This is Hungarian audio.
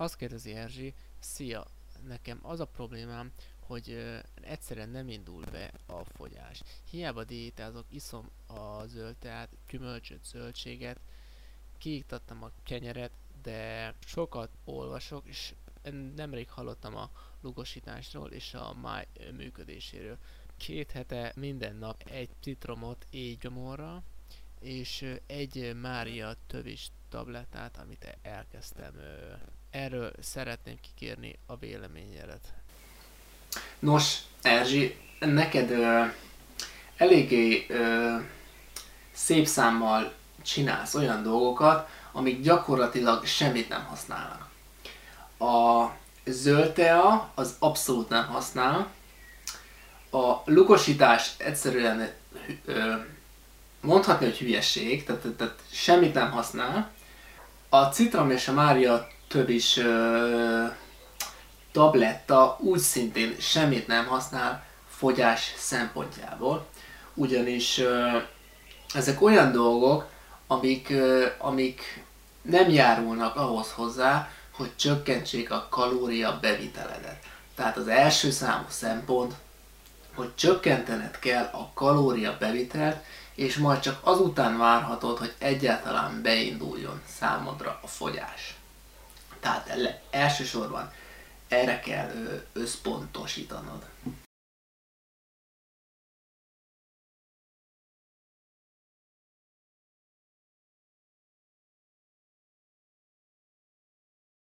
Azt kérdezi Erzsi, szia, nekem az a problémám, hogy ö, egyszerűen nem indul be a fogyás. Hiába diétázok, iszom a zöld teát, gyümölcsöt, zöldséget, kiiktattam a kenyeret, de sokat olvasok, és nemrég hallottam a lugosításról és a máj működéséről. Két hete minden nap egy citromot éjgyomorra, és egy Mária tövis tablettát, amit elkezdtem. ö, Erről szeretném kikérni a véleményedet. Nos, Erzsi, neked ö, eléggé szép számmal csinálsz olyan dolgokat, amik gyakorlatilag semmit nem használnak. A zöld tea az abszolút nem használ. A lukosítás egyszerűen mondhatni, hogy hülyeség, tehát, tehát, tehát semmit nem használ. A citrom és a mária több is ö, tabletta úgy szintén semmit nem használ fogyás szempontjából, ugyanis ö, ezek olyan dolgok, amik, ö, amik nem járulnak ahhoz hozzá, hogy csökkentsék a kalória beviteledet. Tehát az első számú szempont, hogy csökkentened kell a kalória bevitelt, és majd csak azután várhatod, hogy egyáltalán beinduljon számodra a fogyás. Tehát elsősorban erre kell összpontosítanod.